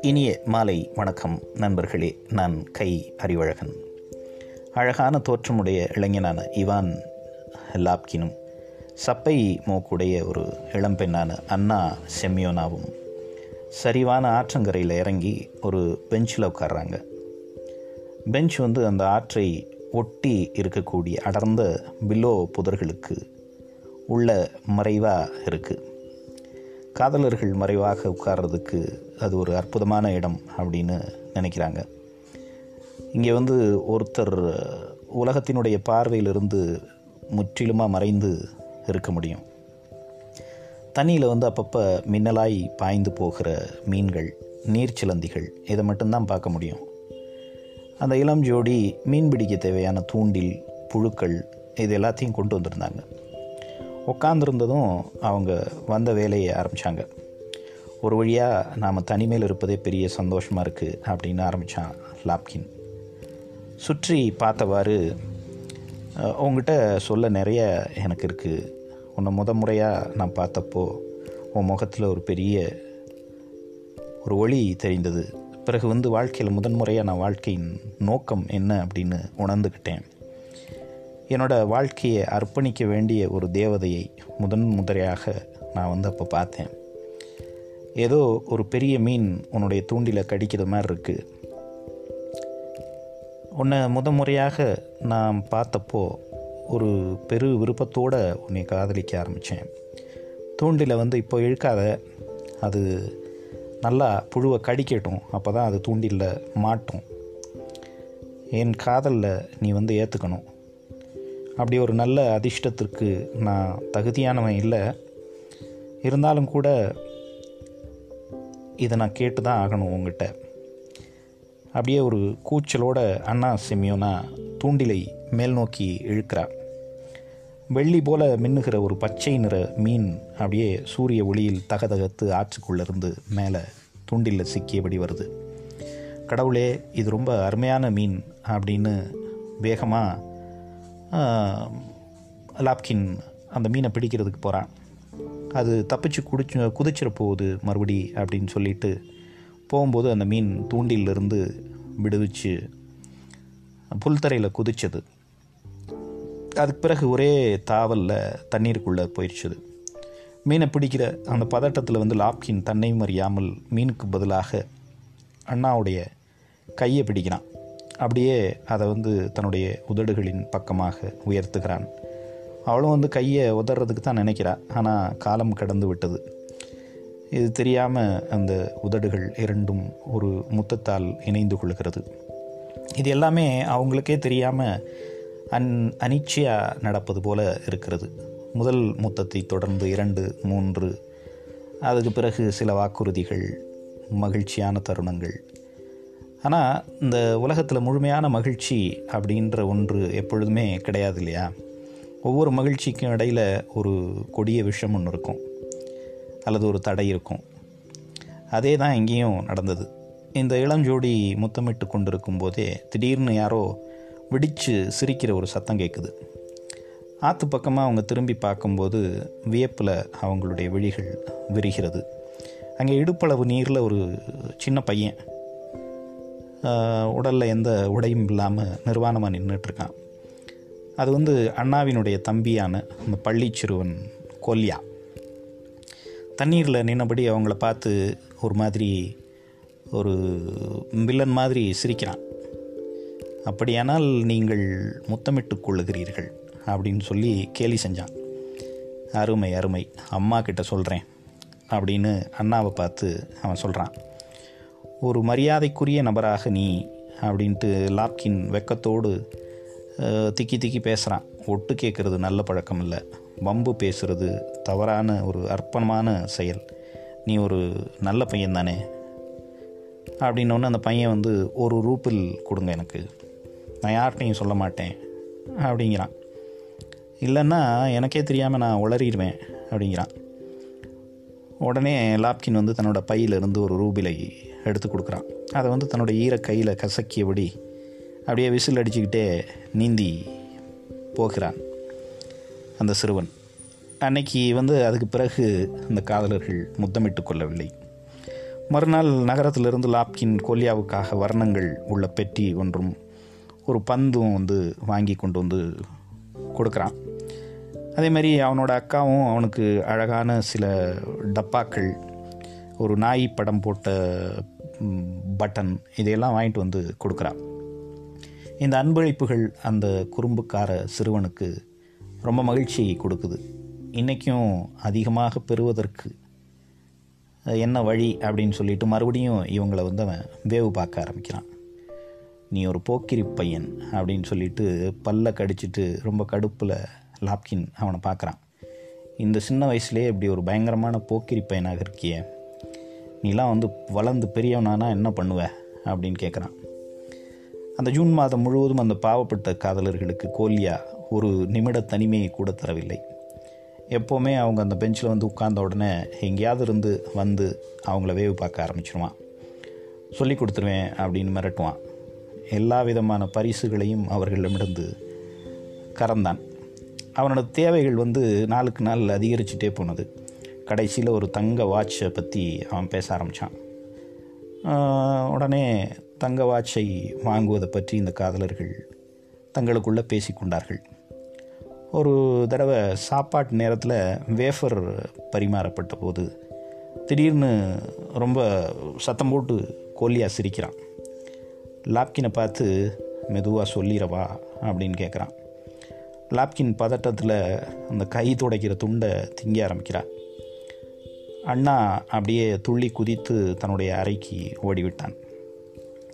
இனிய மாலை வணக்கம் நண்பர்களே நான் கை அறிவழகன் அழகான தோற்றமுடைய இளைஞனான இவான் லாப்கினும் சப்பை மூக்குடைய ஒரு இளம்பெண்ணான அண்ணா செம்யோனாவும் சரிவான ஆற்றங்கரையில் இறங்கி ஒரு பெஞ்சில் உட்கார்றாங்க. பெஞ்ச் வந்து அந்த ஆற்றை ஒட்டி இருக்கக்கூடிய அடர்ந்த பில்லோ புதர்களுக்கு உள்ள மறைவாக இருக்குது காதலர்கள் மறைவாக உட்கார்றதுக்கு அது ஒரு அற்புதமான இடம் அப்படின்னு நினைக்கிறாங்க. இங்கே வந்து ஒருத்தர் உலகத்தினுடைய பார்வையிலிருந்து முற்றிலுமாக மறைந்து இருக்க முடியும். தண்ணியில் வந்து அப்பப்போ மின்னலாய் பாய்ந்து போகிற மீன்கள் நீர்ச்சிலந்திகள் இதை மட்டும்தான் பார்க்க முடியும். அந்த இளம் ஜோடி மீன் பிடிக்க தேவையான தூண்டில் புழுக்கள் இது எல்லாத்தையும் கொண்டு வந்திருந்தாங்க. உட்காந்துருந்ததும் அவங்க வந்த வேலையை ஆரம்பித்தாங்க ஒரு வழியாக நாம் தனிமையில் இருப்பதே பெரிய சந்தோஷமாக இருக்குது அப்படின்னு ஆரம்பித்தான் லாப்கின். சுற்றி பார்த்தவாறு உங்ககிட்ட சொல்ல நிறைய எனக்கு இருக்குது உன்னை முத முறையாக நான் பார்த்தப்போ உன் முகத்தில் ஒரு பெரிய ஒரு ஒளி தெரிந்தது. பிறகு வந்து வாழ்க்கையில் முதன்முறையாக நான் வாழ்க்கையின் நோக்கம் என்ன அப்படின்னு உணர்ந்துக்கிட்டேன் என்னோட வாழ்க்கையை அர்ப்பணிக்க வேண்டிய ஒரு தேவதையை முதன் முதலையாக நான் வந்து அப்போ பார்த்தேன். ஏதோ ஒரு பெரிய மீன் உன்னுடைய தூண்டில கடிக்கிற மாதிரி இருக்குது உன்னை முத முறையாக நான் பார்த்தப்போ ஒரு பெரு விருப்பத்தோடு உன்னை காதலிக்க ஆரம்பித்தேன் தூண்டில வந்து இப்போ இழுக்காத அது நல்லா புழுவை கடிக்கட்டும் அப்போ தான் அது தூண்டிலில் மாட்டும். என் காதலில் நீ வந்து ஏற்றுக்கணும் அப்படி ஒரு நல்ல அதிர்ஷ்டத்திற்கு நான் தகுதியானவன் இல்லை. இருந்தாலும் கூட இதை நான் கேட்டு தான் ஆகணும் உங்ககிட்ட. அப்படியே ஒரு கூச்சலோட அண்ணா சிமியோனா தூண்டிலை மேல் நோக்கி இழுக்கிறா வெள்ளி போல மின்னுகிற ஒரு பச்சை நிற மீன் அப்படியே சூரிய ஒளியில் தகதகத்து ஆற்றுக்குள்ளேருந்து மேலே தூண்டிலில் சிக்கியபடி வருது. கடவுளே இது ரொம்ப அருமையான மீன் அப்படின்னு வேகமாக லாப்கின் அந்த மீனை பிடிக்கிறதுக்கு போகிறான் அது தப்பிச்சு குடிச்சு குதிச்சிட போகுது மறுபடி அப்படின்னு சொல்லிட்டு போகும்போது அந்த மீன் தூண்டிலிருந்து விடுவிச்சு புல்தரையில் குதிச்சது. அதுக்கு பிறகு ஒரே தாவலில் தண்ணீருக்குள்ளே போயிடுச்சுது மீனை பிடிக்கிற அந்த பதட்டத்தில் வந்து லாப்கின் தன்னையும் அறியாமல் மீனுக்கு பதிலாக அண்ணாவுடைய கையை பிடிக்கிறான். அப்படியே அதை வந்து தன்னுடைய உதடுகளின் பக்கமாக உயர்த்துகிறான். அவளும் வந்து கையை உதறதுக்கு தான் நினைக்கிறா. ஆனால் காலம் கடந்து விட்டது. இது தெரியாமல் அந்த உதடுகள் இரண்டும் ஒரு முத்தத்தால் இணைந்து கொள்கிறது. இது எல்லாமே அவங்களுக்கே தெரியாமல் அன் அனிச்சையாக நடப்பது போல இருக்கிறது. முதல் முத்தத்தை தொடர்ந்து இரண்டு மூன்று அதுக்கு பிறகு சில வாக்குறுதிகள் மகிழ்ச்சியான தருணங்கள் ஆனால் இந்த உலகத்தில் முழுமையான மகிழ்ச்சி அப்படின்ற ஒன்று எப்பொழுதுமே கிடையாது இல்லையா? ஒவ்வொரு மகிழ்ச்சிக்கும் இடையில் ஒரு கொடிய விஷம் ஒன்று இருக்கும். அல்லது ஒரு தடை இருக்கும். அதே தான் இங்கேயும் நடந்தது. இந்த இளஞ்சோடி முத்தமிட்டு கொண்டிருக்கும் போதே திடீர்னு யாரோ வெடித்து சிரிக்கிற ஒரு சத்தம் கேட்குது ஆற்று பக்கமாக அவங்க திரும்பி பார்க்கும்போது வியப்பில் அவங்களுடைய விழிகள் விரிகிறது. அங்கே இடுப்பளவு நீரில் ஒரு சின்ன பையன் உடலில் எந்த உடையும் இல்லாமல் நிர்வாணமாக நின்றுட்டுருக்கான் அது வந்து அண்ணாவினுடைய தம்பியான அந்த பள்ளி சிறுவன் கொல்யா. தண்ணீரில் நின்னபடி அவங்கள பார்த்து ஒரு மாதிரி ஒரு வில்லன் மாதிரி சிரிக்கிறான். அப்படியானால் நீங்கள் முத்தமிட்டு கொள்ளுகிறீர்கள் அப்படின்னு சொல்லி கேலி செஞ்சான். அருமை அருமை அம்மா கிட்ட சொல்கிறேன் அப்படின்னு அண்ணாவை பார்த்து அவன் சொல்கிறான் ஒரு மரியாதைக்குரிய நபராக நீ அப்படின்ட்டு லாப்கின் வெக்கத்தோடு திக்கி திக்கி பேசுகிறான் ஒட்டு கேட்குறது நல்ல பழக்கம் இல்லை வம்பு பேசுகிறது தவறான ஒரு அர்ப்பணமான செயல். நீ ஒரு நல்ல பையன் தானே? அப்படின்னோடனே அந்த பையன் வந்து ஒரு ரூப்பில் கொடுங்க எனக்கு. நான் யார்கிட்டையும் சொல்ல மாட்டேன். அப்படிங்கிறான். இல்லைன்னா எனக்கே தெரியாமல் நான் உளறிடுவேன். அப்படிங்கிறான். உடனே லாப்கின் வந்து தன்னோட பையிலிருந்து ஒரு ரூபிலை எடுத்து கொடுக்குறான். அதை வந்து தன்னோட ஈர கையில் கசக்கியபடி அப்படியே விசில் அடிச்சுக்கிட்டே நீந்தி போகிறான் அந்த சிறுவன். அன்னைக்கு வந்து அதுக்கு பிறகு அந்த காதலர்கள் முத்தமிட்டு கொள்ளவில்லை. மறுநாள் நகரத்திலிருந்து லாப்கின் கோலியாவுக்காக வர்ணங்கள் உள்ள பெட்டி ஒன்றும் ஒரு பந்தும் வந்து வாங்கி கொண்டு வந்து கொடுக்குறான். அதே மாதிரி அவனோட அக்காவும் அவனுக்கு அழகான சில டப்பாக்கள் ஒரு நாய் படம் போட்ட பட்டன் இதையெல்லாம் வாங்கிட்டு வந்து கொடுக்குறான் இந்த அன்பளிப்புகள் அந்த குறும்புக்கார சிறுவனுக்கு ரொம்ப மகிழ்ச்சியை கொடுக்குது. இன்றைக்கும் அதிகமாக பெறுவதற்கு என்ன வழி அப்படின்னு சொல்லிட்டு மறுபடியும் இவங்களை வந்து அவன் வேவு பார்க்க ஆரம்பிக்கிறான். நீ ஒரு போக்கிரி பையன் அப்படின்னு சொல்லிட்டு பல்ல கடிச்சிட்டு ரொம்ப கடுப்பில் லாப்கின் அவனை பார்க்குறான். இந்த சின்ன வயசுலேயே இப்படி ஒரு பயங்கரமான போக்கிரி பையனாக இருக்கியே. நீலாம் வந்து வளர்ந்து பெரியவனானா என்ன பண்ணுவ? அப்படின்னு கேட்குறான் அந்த ஜூன் மாதம் முழுவதும் அந்த பாவப்பட்ட காதலர்களுக்கு கோலியா ஒரு நிமிட தனிமையை கூட தரவில்லை. எப்போவுமே அவங்க அந்த பெஞ்சில் வந்து உட்கார்ந்த உடனே எங்கேயாவது இருந்து வந்து அவங்கள வேவு பார்க்க ஆரம்பிச்சிருவான். சொல்லி கொடுத்துருவேன் அப்படின்னு மிரட்டுவான். எல்லா விதமான பரிசுகளையும் அவர்களிடமிருந்து கறந்தான். அவனோட தேவைகள் வந்து நாளுக்கு நாள் அதிகரிச்சுட்டே போனது. கடைசியில் ஒரு தங்க வாட்சை பற்றி அவன் பேச ஆரம்பித்தான் உடனே தங்க வாட்சை வாங்குவதை பற்றி இந்த காதலர்கள் தங்களுக்குள்ளே பேசிக்கொண்டார்கள் ஒரு தடவை சாப்பாட்டு நேரத்தில் வேஃபர் பரிமாறப்பட்ட போது திடீர்னு ரொம்ப சத்தம் போட்டு கோலியாக சிரிக்கிறான். லாப்கினை பார்த்து மெதுவாக சொல்லிடவா அப்படின்னு கேட்குறான் லாப்கின் பதட்டத்தில் அந்த கை துடைக்கிற துண்டை திங்க ஆரம்பிக்கிறான். அண்ணா அப்படியே துள்ளி குதித்து தன்னுடைய அறைக்கு ஓடிவிட்டான்.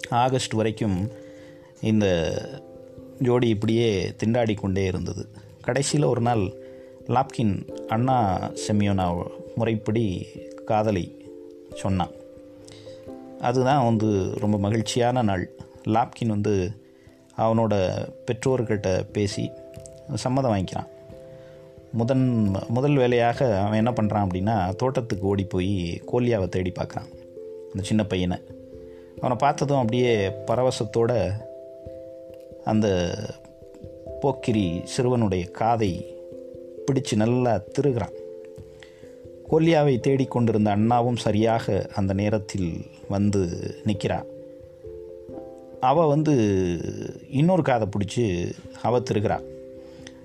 ஆகஸ்ட் வரைக்கும் இந்த ஜோடி இப்படியே திண்டாடி கொண்டே இருந்தது. கடைசியில் ஒரு நாள் லாப்கின் அண்ணா செமியோனா முறைப்படி காதலை சொன்னான். அதுதான் வந்து ரொம்ப மகிழ்ச்சியான நாள். லாப்கின் வந்து அவனோட பெற்றோர்கிட்ட பேசி சம்மதம் வாங்கிக்கிறான். முதன் முதல் வேலையாக அவன் என்ன பண்ணுறான் அப்படின்னா தோட்டத்துக்கு ஓடி போய் கோலியாவை தேடி பார்க்குறான். அந்த சின்ன பையனை. அவனை பார்த்ததும் அப்படியே பரவசத்தோட அந்த போக்கிரி சிறுவனுடைய காதை பிடிச்சு நல்லா திருகிறான். கோலியாவை தேடிக்கொண்டிருந்த அண்ணாவும் சரியாக அந்த நேரத்தில் வந்து நிற்கிறா. அவ வந்து இன்னொரு காதை பிடிச்சி அவ திருகிறாள்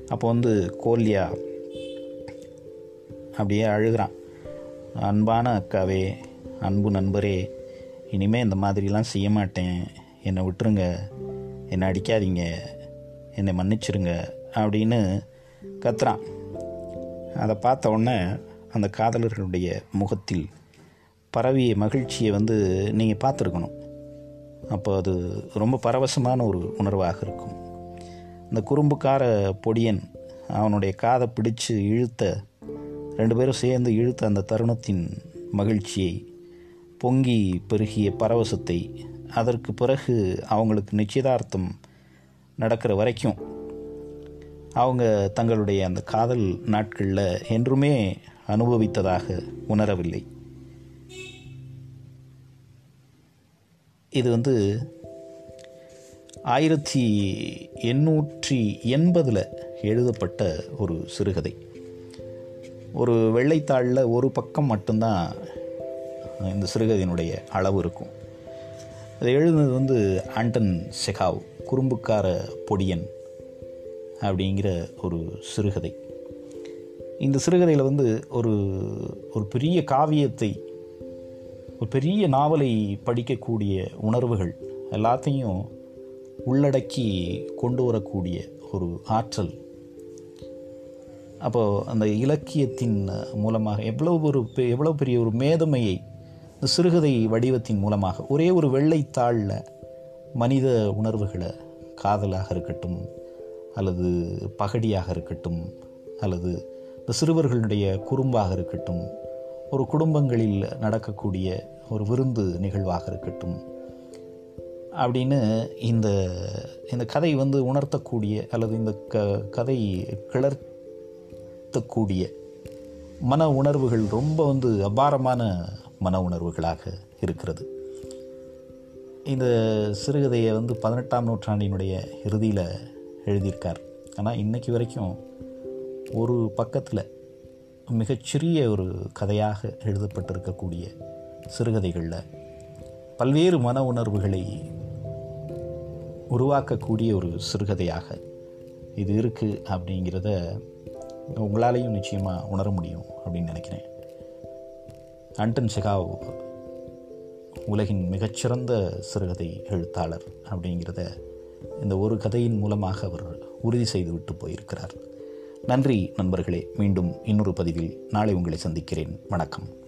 அப்போ வந்து கோலியா அப்படியே அழுகிறான். அன்பான அக்காவே அன்பு நண்பரே இனிமேல் இந்த மாதிரிலாம் செய்ய மாட்டேன். என்னை விட்டுருங்க. என்னை அடிக்காதீங்க. என்னை மன்னிச்சிருங்க அப்படின்னு கத்துறான். அதை பார்த்த உடனே அந்த காதலர்களுடைய முகத்தில் பரவிய மகிழ்ச்சியை வந்து நீங்கள் பார்த்துருக்கணும். அப்போ அது ரொம்ப பரவசமான ஒரு உணர்வாக இருக்கும். இந்த குறும்புக்கார பொடியன் அவனுடைய காதை பிடிச்சு இழுத்த ரெண்டு பேரும் சேர்ந்து இழுத்த அந்த தருணத்தின் மகிழ்ச்சியை பொங்கி பெருகிய பரவசத்தை அதற்கு பிறகு அவங்களுக்கு நிச்சயதார்த்தம் நடக்கிற வரைக்கும் அவங்க தங்களுடைய அந்த காதல் நாட்களில் என்றுமே அனுபவித்ததாக உணரவில்லை. இது வந்து ஆயிரத்தி எண்ணூற்றி எண்பதில் எழுதப்பட்ட ஒரு சிறுகதை. ஒரு வெள்ளைத்தாளில் ஒரு பக்கம் மட்டும்தான் இந்த சிறுகதையினுடைய அளவு இருக்கும். அதை எழுதுனது வந்து ஆண்டன் செகாவ் குறும்புக்கார பொடியன் அப்படிங்கிற ஒரு சிறுகதை. இந்த சிறுகதையில் வந்து ஒரு ஒரு பெரிய காவியத்தை ஒரு பெரிய நாவலை படிக்கக்கூடிய உணர்வுகள் எல்லாத்தையும் உள்ளடக்கி கொண்டு வரக்கூடிய ஒரு ஆற்றல் அப்போது அந்த இலக்கியத்தின் மூலமாக எவ்வளோ ஒரு பெ- எவ்வளோ பெரிய ஒரு மேதமையை இந்த சிறுகதை வடிவத்தின் மூலமாக ஒரே ஒரு வெள்ளைத்தாளில் மனித உணர்வுகளை காதலாக இருக்கட்டும் அல்லது பகடியாக இருக்கட்டும் அல்லது இந்த சிறுவர்களுடைய குறும்பாக இருக்கட்டும் ஒரு குடும்பங்களில் நடக்கக்கூடிய ஒரு விருந்து நிகழ்வாக இருக்கட்டும் அப்படின்னு இந்த இந்த கதை வந்து உணர்த்தக்கூடிய அல்லது இந்த க கதை கிளர் உயர்த்தக்கூடிய மன உணர்வுகள் ரொம்ப வந்து அபாரமான மன உணர்வுகளாக இருக்கிறது. இந்த சிறுகதையை வந்து பதினெட்டாம் நூற்றாண்டினுடைய இறுதியில் எழுதியிருக்கார். ஆனால் இன்னைக்கு வரைக்கும் ஒரு பக்கத்தில் மிகச்சிறிய ஒரு கதையாக எழுதப்பட்டிருக்கக்கூடிய சிறுகதைகளில் பல்வேறு மன உணர்வுகளை உருவாக்கக்கூடிய ஒரு சிறுகதையாக இது இருக்குது அப்படிங்கிறத உங்களாலேயும் நிச்சயமாக உணர முடியும் அப்படின்னு நினைக்கிறேன். அண்டன் செகாவோ உலகின் மிகச்சிறந்த சிறுகதை எழுத்தாளர் அப்படிங்கிறத இந்த ஒரு கதையின் மூலமாக அவர் உறுதி செய்துவிட்டு போயிருக்கிறார். நன்றி நண்பர்களே மீண்டும் இன்னொரு பதிவில் நாளை உங்களை சந்திக்கிறேன். வணக்கம்.